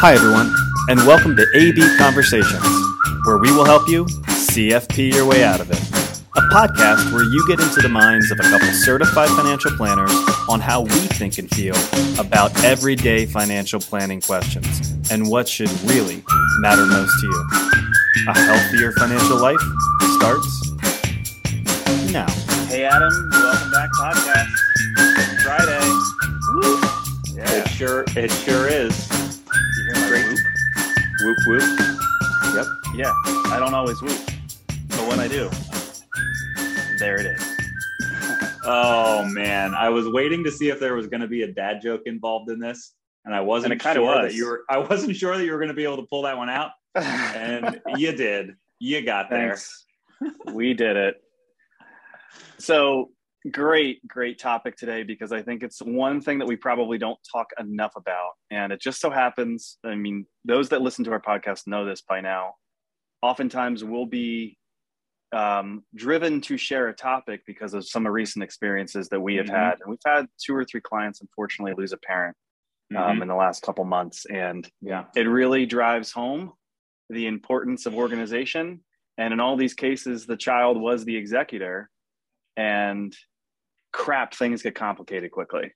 Hi, everyone, and welcome to AB Conversations, where we will help you CFP your way out of it. A podcast where you get into the minds of a couple certified financial planners on how we think and feel about everyday financial planning questions and what should really matter most to you. A healthier financial life starts now. Hey Adam, welcome back podcast. Friday. Woo. Yeah. It sure it sure is. You hear my Great. whoop? Whoop whoop. Yep. Yeah. I don't always whoop. But when I do, there it is. Oh man, I was waiting to see if there was going to be a dad joke involved in this, and I wasn't And sure was. that you were. I wasn't sure that you were going to be able to pull that one out, and you did. You got there. Thanks. we did it. So great, great topic today because I think it's one thing that we probably don't talk enough about. And it just so happens, I mean, those that listen to our podcast know this by now. Oftentimes we'll be um, driven to share a topic because of some of recent experiences that we have Mhm. had. And we've had two or three clients, unfortunately, lose a parent um, Mhm. in the last couple months. And Yeah. it really drives home the importance of organization. And in all these cases, the child was the executor, and crap, things get complicated quickly.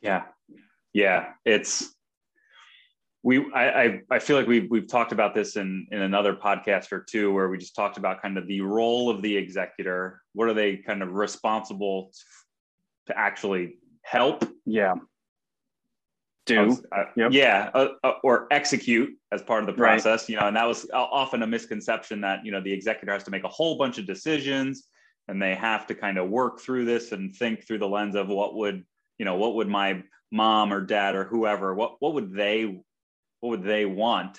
Yeah. Yeah. It's we I, I I feel like we've we've talked about this in in another podcast or two where we just talked about kind of the role of the executor. What are they kind of responsible to actually help Yeah. Do. Uh, Yep. yeah uh, uh, or execute as part of the Right. process you know and that was often a misconception that you know the executor has to make a whole bunch of decisions and they have to kind of work through this and think through the lens of what would you know what would my mom or dad or whoever what what would they what would they want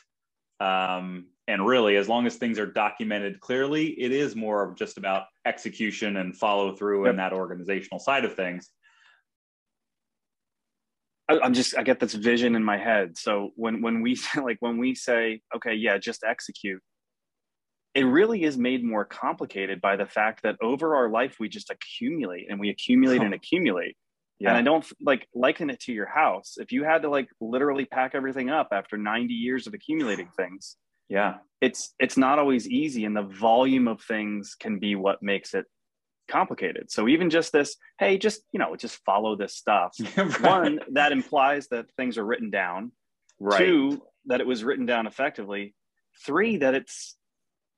um and really as long as things are documented clearly it is more of just about execution and follow through Yep. and that organizational side of things I- I'm just I get this vision in my head. So when when we like when we say okay, yeah, just execute, it really is made more complicated by the fact that over our life we just accumulate and we accumulate and accumulate. yeah. And I don't like liken it to your house. If you had to like literally pack everything up after 90 years of accumulating things, yeah it's it's not always easy and the volume of things can be what makes it complicated. So even just this, hey, just you know, just follow this stuff. One, that implies that things are written down. right Two, that it was written down effectively. Three, that it's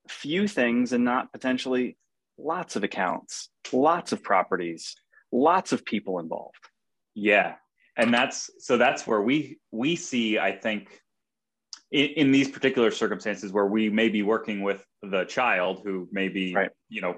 few things and not potentially lots of accounts, lots of properties, lots of people involved. Yeah. And that's so that's where we we see, I think, in, in these particular circumstances where we may be working with the child who may be, Right. you know,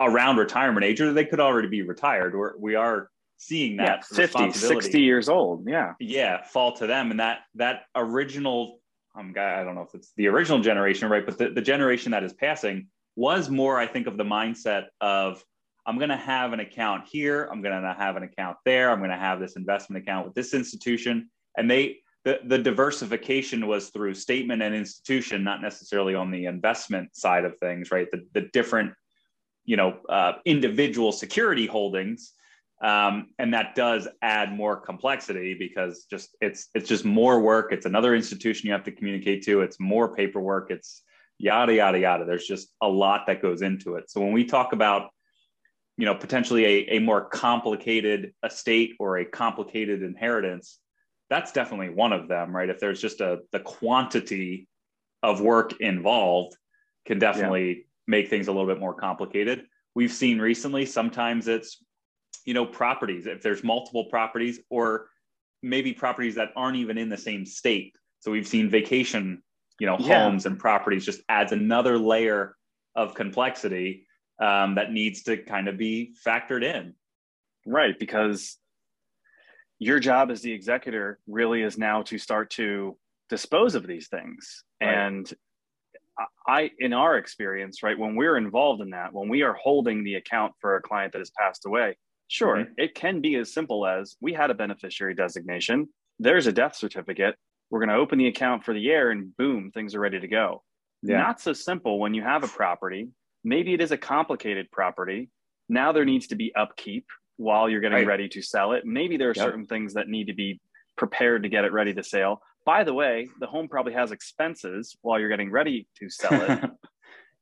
around retirement age, or they could already be retired. We're, we are seeing Yeah, that 50, 60 years old. Yeah. yeah, fall to them. And that that original, um, guy, I don't know if it's the original generation, right? But the, the generation that is passing was more, I think, of the mindset of I'm going to have an account here, I'm going to have an account there, I'm going to have this investment account with this institution, and they the, the diversification was through statement and institution, not necessarily on the investment side of things, right? The the different you know uh, individual security holdings um, and that does add more complexity because just it's it's just more work. It's another institution you have to communicate to. It's more paperwork. It's yada yada yada. There's just a lot that goes into it. So when we talk about you know potentially a, a more complicated estate or a complicated inheritance that's definitely one of them right? If there's just a the quantity of work involved can definitely make things a little bit more complicated. We've seen recently sometimes it's you know properties if there's multiple properties or maybe properties that aren't even in the same state so we've seen vacation you know Yeah. homes and properties just adds another layer of complexity um, that needs to kind of be factored in Right. Because your job as the executor really is now to start to dispose of these things. Right. And I, in our experience, right, when we're involved in that, when we are holding the account for a client that has passed away, sure, Mhm. it can be as simple as we had a beneficiary designation, there's a death certificate, we're going to open the account for the year, and boom, things are ready to go. Not so simple when you have a property. Maybe it is a complicated property. Now there needs to be upkeep while you're getting Right. ready to sell it. Maybe there are Yep. certain things that need to be prepared to get it ready to sale. by the way, the home probably has expenses while you're getting ready to sell it.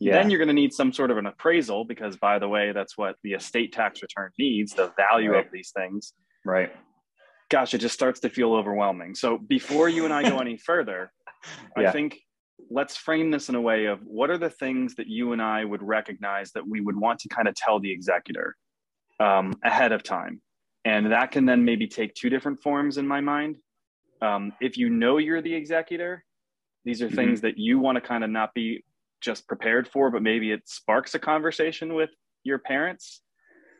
yeah. Then you're going to need some sort of an appraisal because, by the way, that's what the estate tax return needs the value Right. of these things. right. Gosh, it just starts to feel overwhelming. So, before you and I go any further, Yeah. I think let's frame this in a way of what are the things that you and I would recognize that we would want to kind of tell the executor um, ahead of time. And that can then maybe take two different forms in my mind. Um, if you know you're the executor, these are Mhm. things that you want to kind of not be just prepared for, but maybe it sparks a conversation with your parents.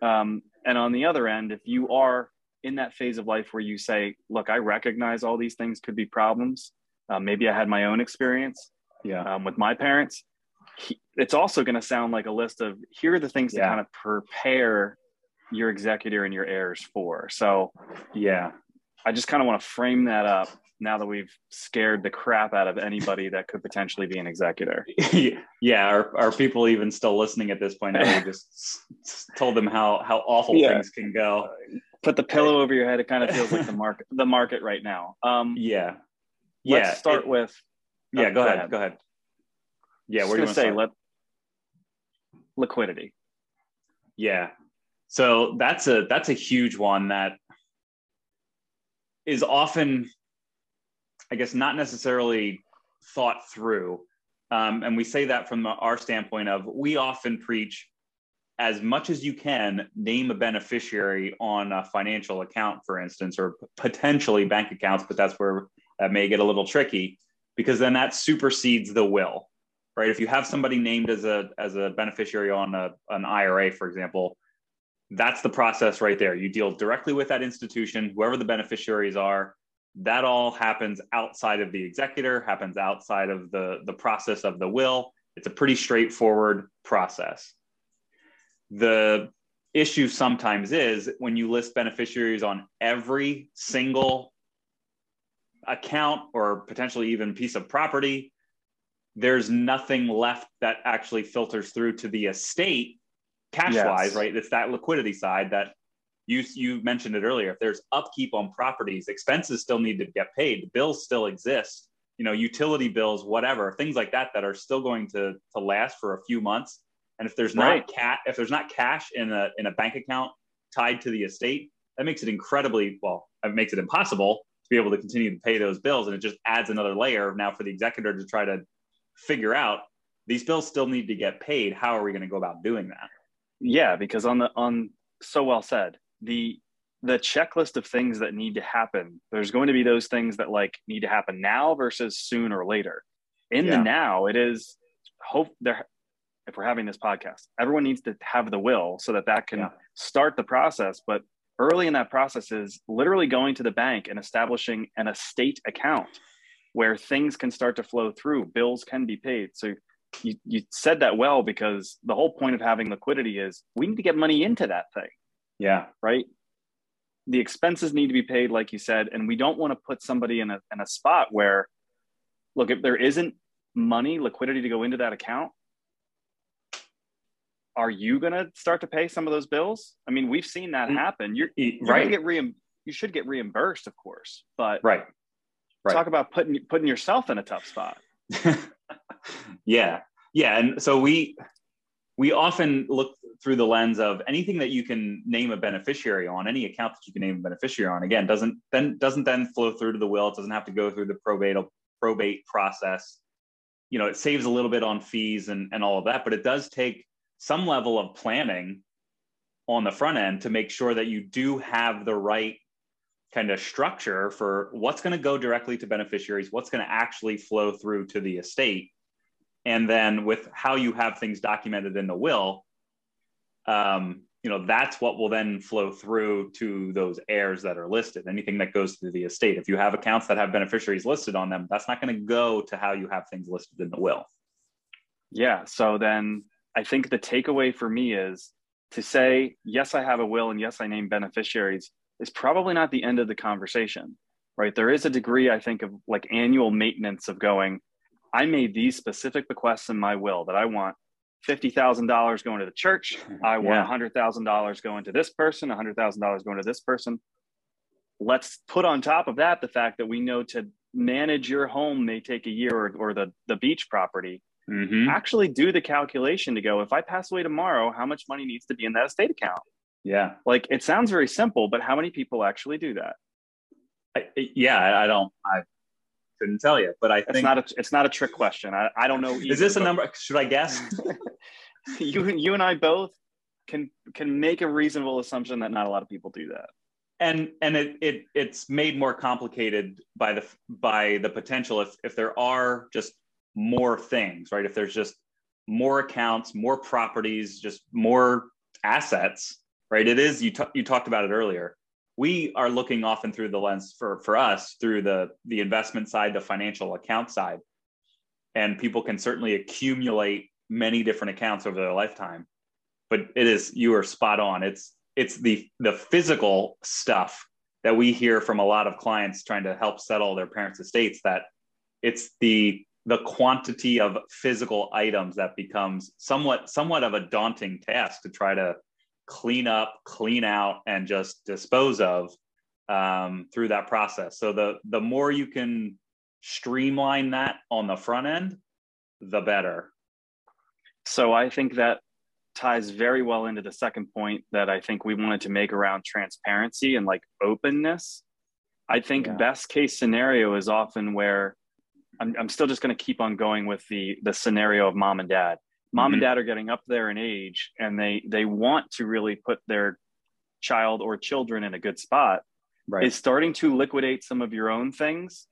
Um, and on the other end, if you are in that phase of life where you say, look, I recognize all these things could be problems. Uh, maybe I had my own experience Yeah. um, with my parents. He, it's also going to sound like a list of here are the things to kind of prepare your executor and your heirs for. So Yeah. I just kind of want to frame that up now that we've scared the crap out of anybody that could potentially be an executor. yeah. Are, are people even still listening at this point? I just told them how, how awful Yeah. things can go. Put the pillow over your head. It kind of feels like the market, the market right now. Um, Yeah. Yeah. let's start it- with. yeah. oh, Go, go ahead, ahead. Go ahead. Yeah. we're gonna say let liquidity. Yeah. So that's a that's a huge one that is often, I guess, not necessarily thought through. Um, and we say that from our standpoint of we often preach as much as you can name a beneficiary on a financial account, for instance, or potentially bank accounts, but that's where that may get a little tricky because then that supersedes the will, right? If you have somebody named as a as a beneficiary on a, an IRA, for example, that's the process right there. You deal directly with that institution, whoever the beneficiaries are. That all happens outside of the executor, happens outside of the, the process of the will. It's a pretty straightforward process. The issue sometimes is when you list beneficiaries on every single account or potentially even piece of property, there's nothing left that actually filters through to the estate cash Yes. wise, right? It's that liquidity side that you you mentioned it earlier. If there's upkeep on properties, expenses still need to get paid. Bills still exist. You know, utility bills, whatever, things like that that are still going to to last for a few months. And if there's Right. not cat, if there's not cash in a in a bank account tied to the estate, that makes it incredibly well. It makes it impossible to be able to continue to pay those bills, and it just adds another layer now for the executor to try to figure out these bills still need to get paid. How are we going to go about doing that? Yeah, because on the on so well said. The the checklist of things that need to happen, there's going to be those things that like need to happen now versus soon or later. In Yeah. the now, it is hope there if we're having this podcast, everyone needs to have the will so that that can Yeah. start the process, but early in that process is literally going to the bank and establishing an estate account where things can start to flow through, bills can be paid. So you, you said that well because the whole point of having liquidity is we need to get money into that thing, Yeah, right? The expenses need to be paid, like you said, and we don't want to put somebody in a in a spot where, look, if there isn't money, liquidity to go into that account, are you going to start to pay some of those bills? I mean, we've seen that Mm. happen. You're, you're right, get reim- you should get reimbursed, of course, but right, right. talk about putting putting yourself in a tough spot. yeah, yeah, and so we we often look through the lens of anything that you can name a beneficiary on, any account that you can name a beneficiary on. Again, doesn't then doesn't then flow through to the will. It doesn't have to go through the probate probate process. You know, it saves a little bit on fees and and all of that, but it does take some level of planning on the front end to make sure that you do have the right kind of structure for what's going to go directly to beneficiaries, what's going to actually flow through to the estate, and then with how you have things documented in the will, um, you know that's what will then flow through to those heirs that are listed. Anything that goes to the estate. If you have accounts that have beneficiaries listed on them, that's not going to go to how you have things listed in the will. Yeah. So then I think the takeaway for me is to say, yes, I have a will and yes, I name beneficiaries is probably not the end of the conversation, right? There is a degree, I think, of like annual maintenance of going, I made these specific bequests in my will that I want $50,000 going to the church. I Yeah. want $100,000 going to this person, $100,000 going to this person. Let's put on top of that the fact that we know to manage your home may take a year or, or the, the beach property. Mm-hmm. Actually, do the calculation to go, if I pass away tomorrow, how much money needs to be in that estate account? Yeah. Like it sounds very simple, but how many people actually do that? I, yeah, I don't. I couldn't tell you, but I think It's not a it's not a trick question. I, I don't know. is this a number? Should I guess? You you and I both can can make a reasonable assumption that not a lot of people do that. and and it, it it's made more complicated by the by the potential if if there are just more things right if there's just more accounts more properties just more assets right it is you t- you talked about it earlier we are looking often through the lens for for us through the the investment side the financial account side. And people can certainly accumulate many different accounts over their lifetime but it is you are spot on. It's it's the the physical stuff that we hear from a lot of clients trying to help settle their parents' estates that it's the the quantity of physical items that becomes somewhat somewhat of a daunting task to try to clean up, clean out, and just dispose of um, through that process. So the the more you can streamline that on the front end, the better. So I think that ties very well into the second point that I think we wanted to make around transparency and like openness. I think Yeah. best case scenario is often where I'm, I'm still just going to keep on going with the the scenario of mom and dad. Mom and Mhm. dad are getting up there in age and they they want to really put their child or children in a good spot Right. is starting to liquidate some of your own things.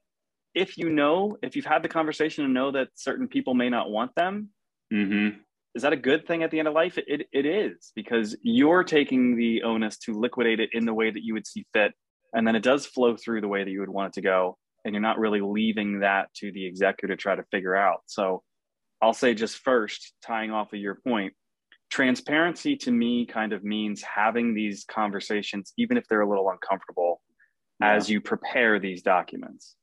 If you know, if you've had the conversation and know that certain people may not want them, mm-hmm. is that a good thing at the end of life? It, it, it is because you're taking the onus to liquidate it in the way that you would see fit. And then it does flow through the way that you would want it to go. And you're not really leaving that to the executor to try to figure out. So I'll say just first, tying off of your point, transparency to me kind of means having these conversations, even if they're a little uncomfortable, as you prepare these documents.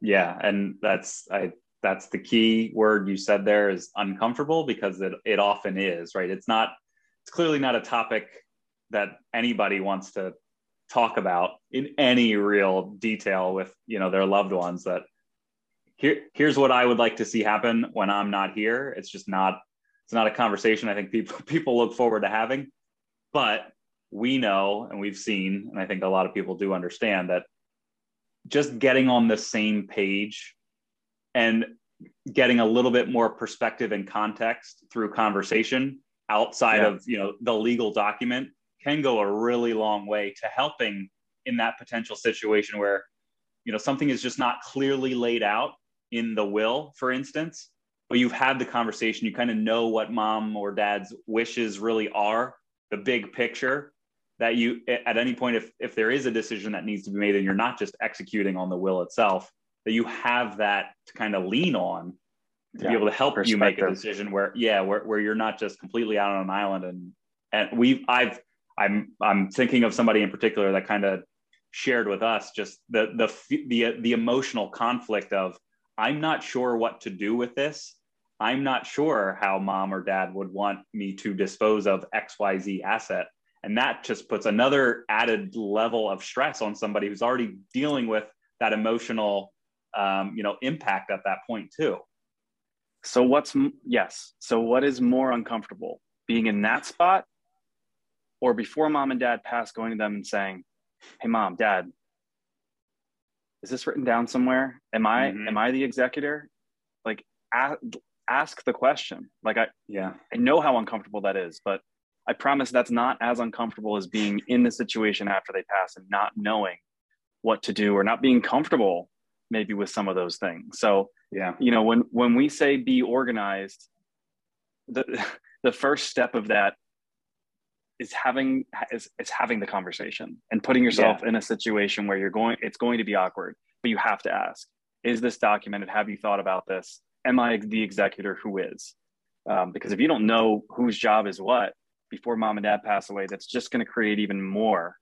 Yeah, and that's I that's the key word you said there is uncomfortable because it it often is, right? It's not it's clearly not a topic that anybody wants to talk about in any real detail with, you know, their loved ones that here here's what I would like to see happen when I'm not here. It's just not it's not a conversation I think people people look forward to having. But we know and we've seen, and I think a lot of people do understand that just getting on the same page and getting a little bit more perspective and context through conversation outside Yeah. of you know the legal document can go a really long way to helping in that potential situation where you know something is just not clearly laid out in the will for instance but you've had the conversation you kind of know what mom or dad's wishes really are the big picture that you at any point if if there is a decision that needs to be made and you're not just executing on the will itself that you have that to kind of lean on to Yeah, be able to help you make a decision where yeah where, where you're not just completely out on an island and and we've i've i'm i'm thinking of somebody in particular that kind of shared with us just the the the the emotional conflict of i'm not sure what to do with this. I'm not sure how mom or dad would want me to dispose of xyz asset. And that just puts another added level of stress on somebody who's already dealing with that emotional um, you know impact at that point too. So what's yes? So what is more uncomfortable, being in that spot, or before mom and dad pass, going to them and saying, "Hey, mom, dad, is this written down somewhere? Am I Mhm. am I the executor?" Like, a- ask the question. Like, I yeah I know how uncomfortable that is, but I promise that's not as uncomfortable as being in the situation after they pass and not knowing what to do or not being comfortable maybe with some of those things. So yeah you know when when we say be organized the the first step of that is having is, is having the conversation and putting yourself in a situation where you're going it's going to be awkward but you have to ask is this documented? Have you thought about this? Am i the executor who is? Um, because if you don't know whose job is what before mom and dad pass away that's just going to create even more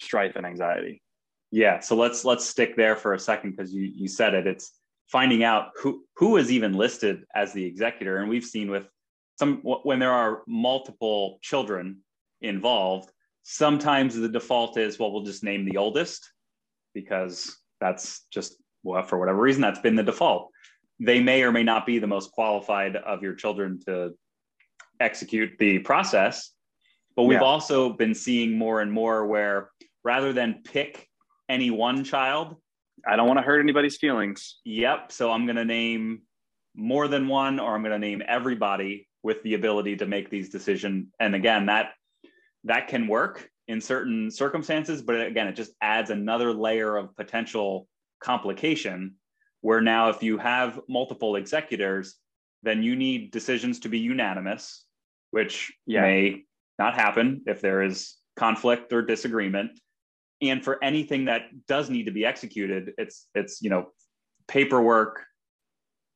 strife and anxiety. Yeah, so let's let's stick there for a second because you you said it. It's finding out who who is even listed as the executor, and we've seen with some when there are multiple children involved. Sometimes the default is well, we'll just name the oldest because that's just well, for whatever reason, that's been the default. They may or may not be the most qualified of your children to execute the process. But we've yeah. also been seeing more and more where rather than pick any one child, I don't want to hurt anybody's feelings. Yep. So I'm going to name more than one, or I'm going to name everybody with the ability to make these decisions. And again, that that can work in certain circumstances, but again, it just adds another layer of potential complication. Where now, if you have multiple executors, then you need decisions to be unanimous, which yeah. may not happen if there is conflict or disagreement and for anything that does need to be executed it's it's you know paperwork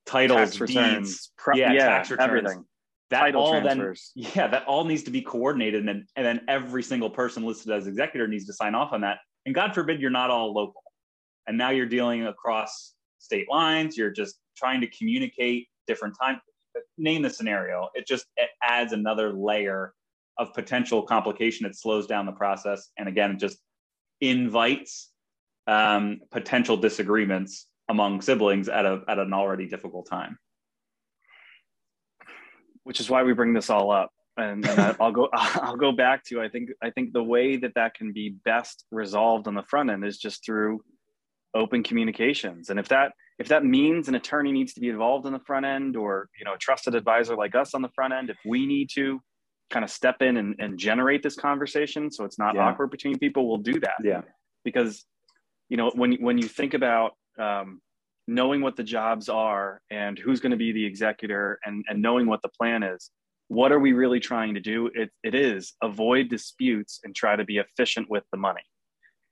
titles tax deeds pro- yeah, yeah, tax returns everything that Title all transfers. then yeah that all needs to be coordinated and, and then every single person listed as executor needs to sign off on that. And god forbid you're not all local. And now you're dealing across state lines. You're just trying to communicate different time name the scenario. It just it adds another layer of potential complication. It slows down the process and again it just invites um, potential disagreements among siblings at a at an already difficult time. Which is why we bring this all up, and, and I, I'll go I'll go back to I think I think the way that that can be best resolved on the front end is just through open communications, and if that if that means an attorney needs to be involved in the front end, or you know a trusted advisor like us on the front end, if we need to kind of step in and, and generate this conversation so it's not yeah. awkward between people we'll do that. Yeah. Because you know when when you think about um, knowing what the jobs are and who's going to be the executor and and knowing what the plan is what are we really trying to do? It, it is avoid disputes and try to be efficient with the money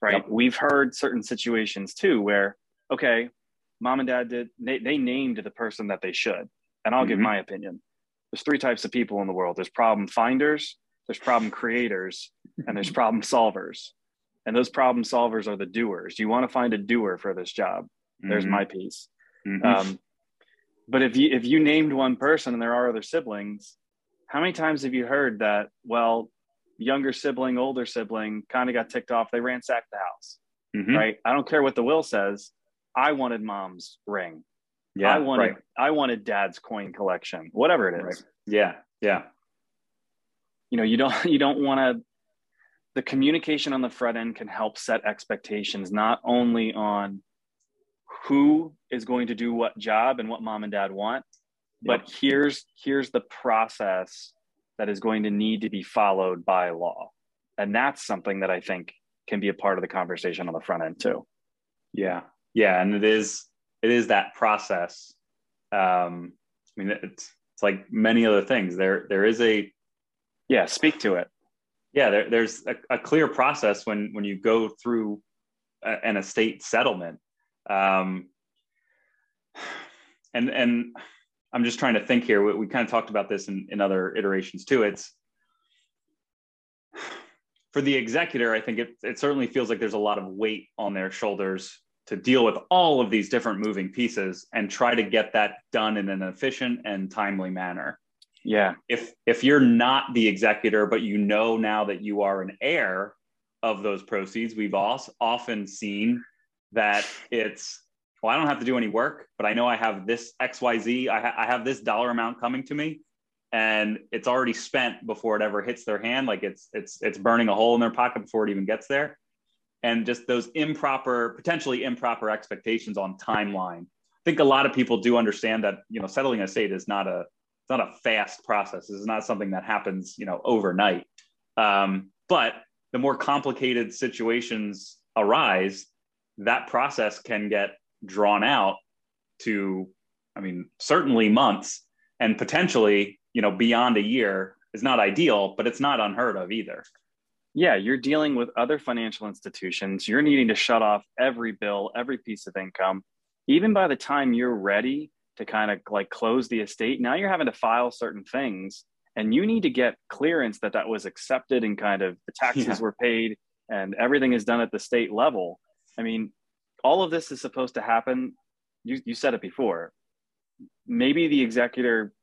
right? Yep. we've heard certain situations too where okay mom and dad did they, they named the person that they should and i'll mm-hmm. give my opinion. There's three types of people in the world. There's problem finders there's problem creators and there's problem solvers. And those problem solvers are the doers. You want to find a doer for this job mm-hmm. there's my piece mm-hmm. um, but if you if you named one person and there are other siblings how many times have you heard that well younger sibling older sibling kind of got ticked off they ransacked the house mm-hmm. right i don't care what the will says i wanted mom's ring yeah, I wanted right. I wanted dad's coin collection, whatever it is. Right. Yeah, yeah. You know, you don't you don't want to. The communication on the front end can help set expectations not only on who is going to do what job and what mom and dad want, yep. but here's here's the process that is going to need to be followed by law, and that's something that I think can be a part of the conversation on the front end too. Yeah, yeah, and it is it is that process. Um, I mean, it's it's like many other things. There there is a yeah. Speak to it. Yeah, there, there's a, a, clear process when when you go through a, an estate settlement. Um, and and I'm just trying to think here. We, we kind of talked about this in, in other iterations too. It's for the executor, I think it, it certainly feels like there's a lot of weight on their shoulders to deal with all of these different moving pieces and try to get that done in an efficient and timely manner. Yeah. If if you're not the executor but you know now that you are an heir of those proceeds, we've also often seen that it's well, I don't have to do any work, but I know I have this XYZ, I, ha- I have this dollar amount coming to me and it's already spent before it ever hits their hand like it's it's it's burning a hole in their pocket before it even gets there and just those improper, potentially improper expectations on timeline. I think a lot of people do understand that you know settling a state is not a it's not a fast process. It's not something that happens you know overnight. Um, but the more complicated situations arise, that process can get drawn out to, I mean, certainly months and potentially you know beyond a year is not ideal, but it's not unheard of either yeah, you're dealing with other financial institutions. You're needing to shut off every bill, every piece of income. Even by the time you're ready to kind of like close the estate, now you're having to file certain things and you need to get clearance that that was accepted and kind of the taxes yeah. were paid and everything is done at the state level. I mean, all of this is supposed to happen. You, you said it before. Maybe the executor,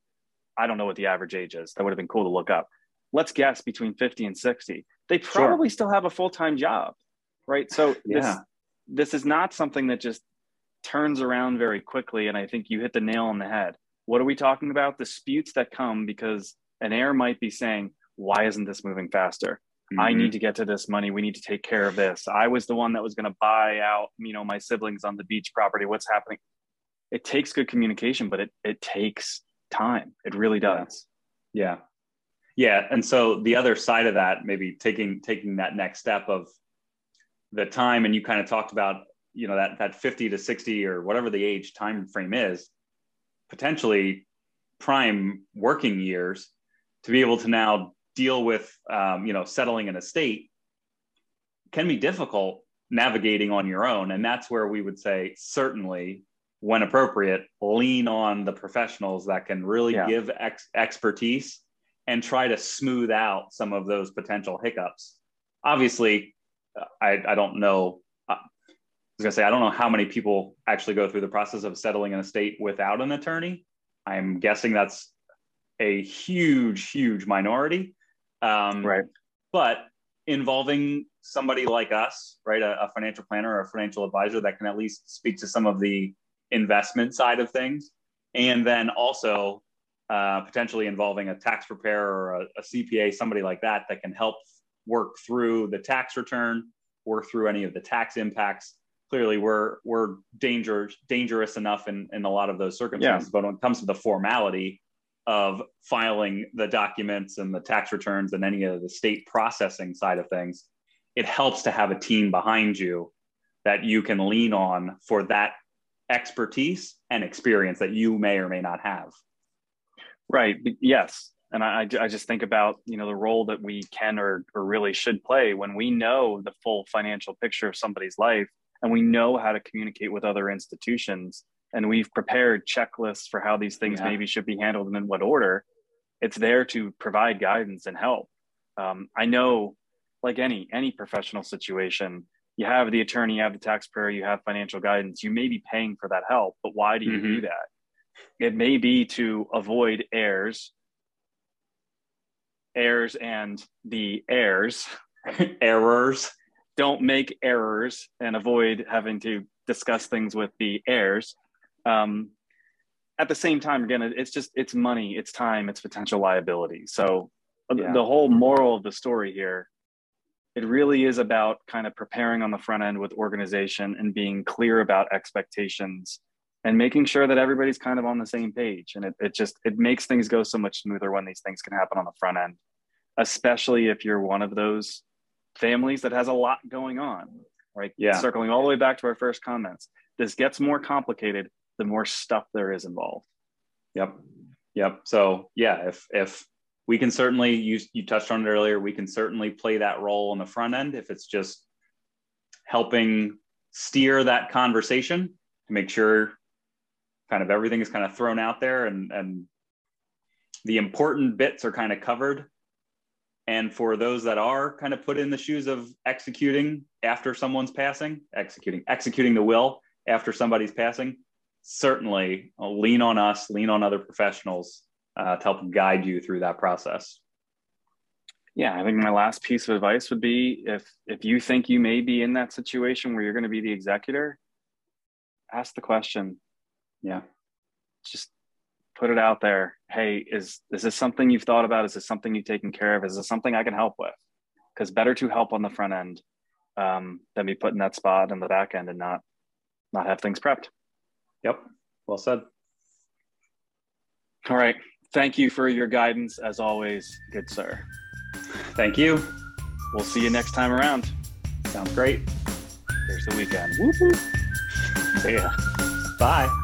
I don't know what the average age is. That would have been cool to look up. Let's guess between 50 and 60 they probably sure. still have a full-time job right so yeah. this this is not something that just turns around very quickly. And I think you hit the nail on the head. What are we talking about? Disputes that come because an heir might be saying, why isn't this moving faster? Mm-hmm. I need to get to this money. We need to take care of this. I was the one that was going to buy out, you know, my siblings on the beach property. What's happening? It takes good communication, but it it takes time. It really does. Yeah. Yeah. And so the other side of that, maybe taking taking that next step of the time, and you kind of talked about, you know, that that 50 to 60 or whatever the age time frame is, potentially prime working years to be able to now deal with um, you know settling an estate can be difficult navigating on your own and that's where we would say certainly when appropriate lean on the professionals that can really yeah. give ex- expertise and try to smooth out some of those potential hiccups obviously i, I don't know uh, I was gonna say I don't know how many people actually go through the process of settling an estate without an attorney. I'm guessing that's a huge, huge minority. Um, right. But involving somebody like us, right, a, a, financial planner or a financial advisor that can at least speak to some of the investment side of things, and then also uh, potentially involving a tax preparer or a, a, CPA, somebody like that that can help work through the tax return, work through any of the tax impacts. Clearly, we're we're dangerous dangerous enough in in a lot of those circumstances, yeah. but when it comes to the formality, of filing the documents and the tax returns and any of the state processing side of things, it helps to have a team behind you that you can lean on for that expertise and experience that you may or may not have. Right. Yes. And I, I just think about, you know, the role that we can or, or really should play when we know the full financial picture of somebody's life and we know how to communicate with other institutions and we've prepared checklists for how these things yeah. maybe should be handled and in what order it's there to provide guidance and help. Um, i know like any any professional situation you have the attorney you have the taxpayer you have financial guidance you may be paying for that help but why do you mm-hmm. do that? It may be to avoid errors heirs and the heirs errors. Don't make errors and avoid having to discuss things with the heirs um, at the same time, again, it's just it's money, it's time, it's potential liability. So uh, yeah. the whole moral of the story here, it really is about kind of preparing on the front end with organization and being clear about expectations and making sure that everybody's kind of on the same page. And it, it just it makes things go so much smoother when these things can happen on the front end, especially if you're one of those families that has a lot going on. Right. Yeah. Circling all the way back to our first comments. This gets more complicated the more stuff there is involved. Yep. Yep. So yeah, if if we can certainly you you touched on it earlier, we can certainly play that role on the front end if it's just helping steer that conversation to make sure kind of everything is kind of thrown out there and and the important bits are kind of covered and for those that are kind of put in the shoes of executing after someone's passing executing executing the will after somebody's passing certainly lean on us, lean on other professionals uh, to help guide you through that process. Yeah, I think my last piece of advice would be if if you think you may be in that situation where you're going to be the executor, ask the question. Yeah. Just put it out there. Hey, is is this something you've thought about? Is this something you've taken care of? Is this something I can help with? Because better to help on the front end um, than be put in that spot on the back end and not not have things prepped. Yep. Well said. All right. Thank you for your guidance as always, good sir. Thank you. We'll see you next time around. Sounds great. There's the weekend. Whoop. See ya. Bye.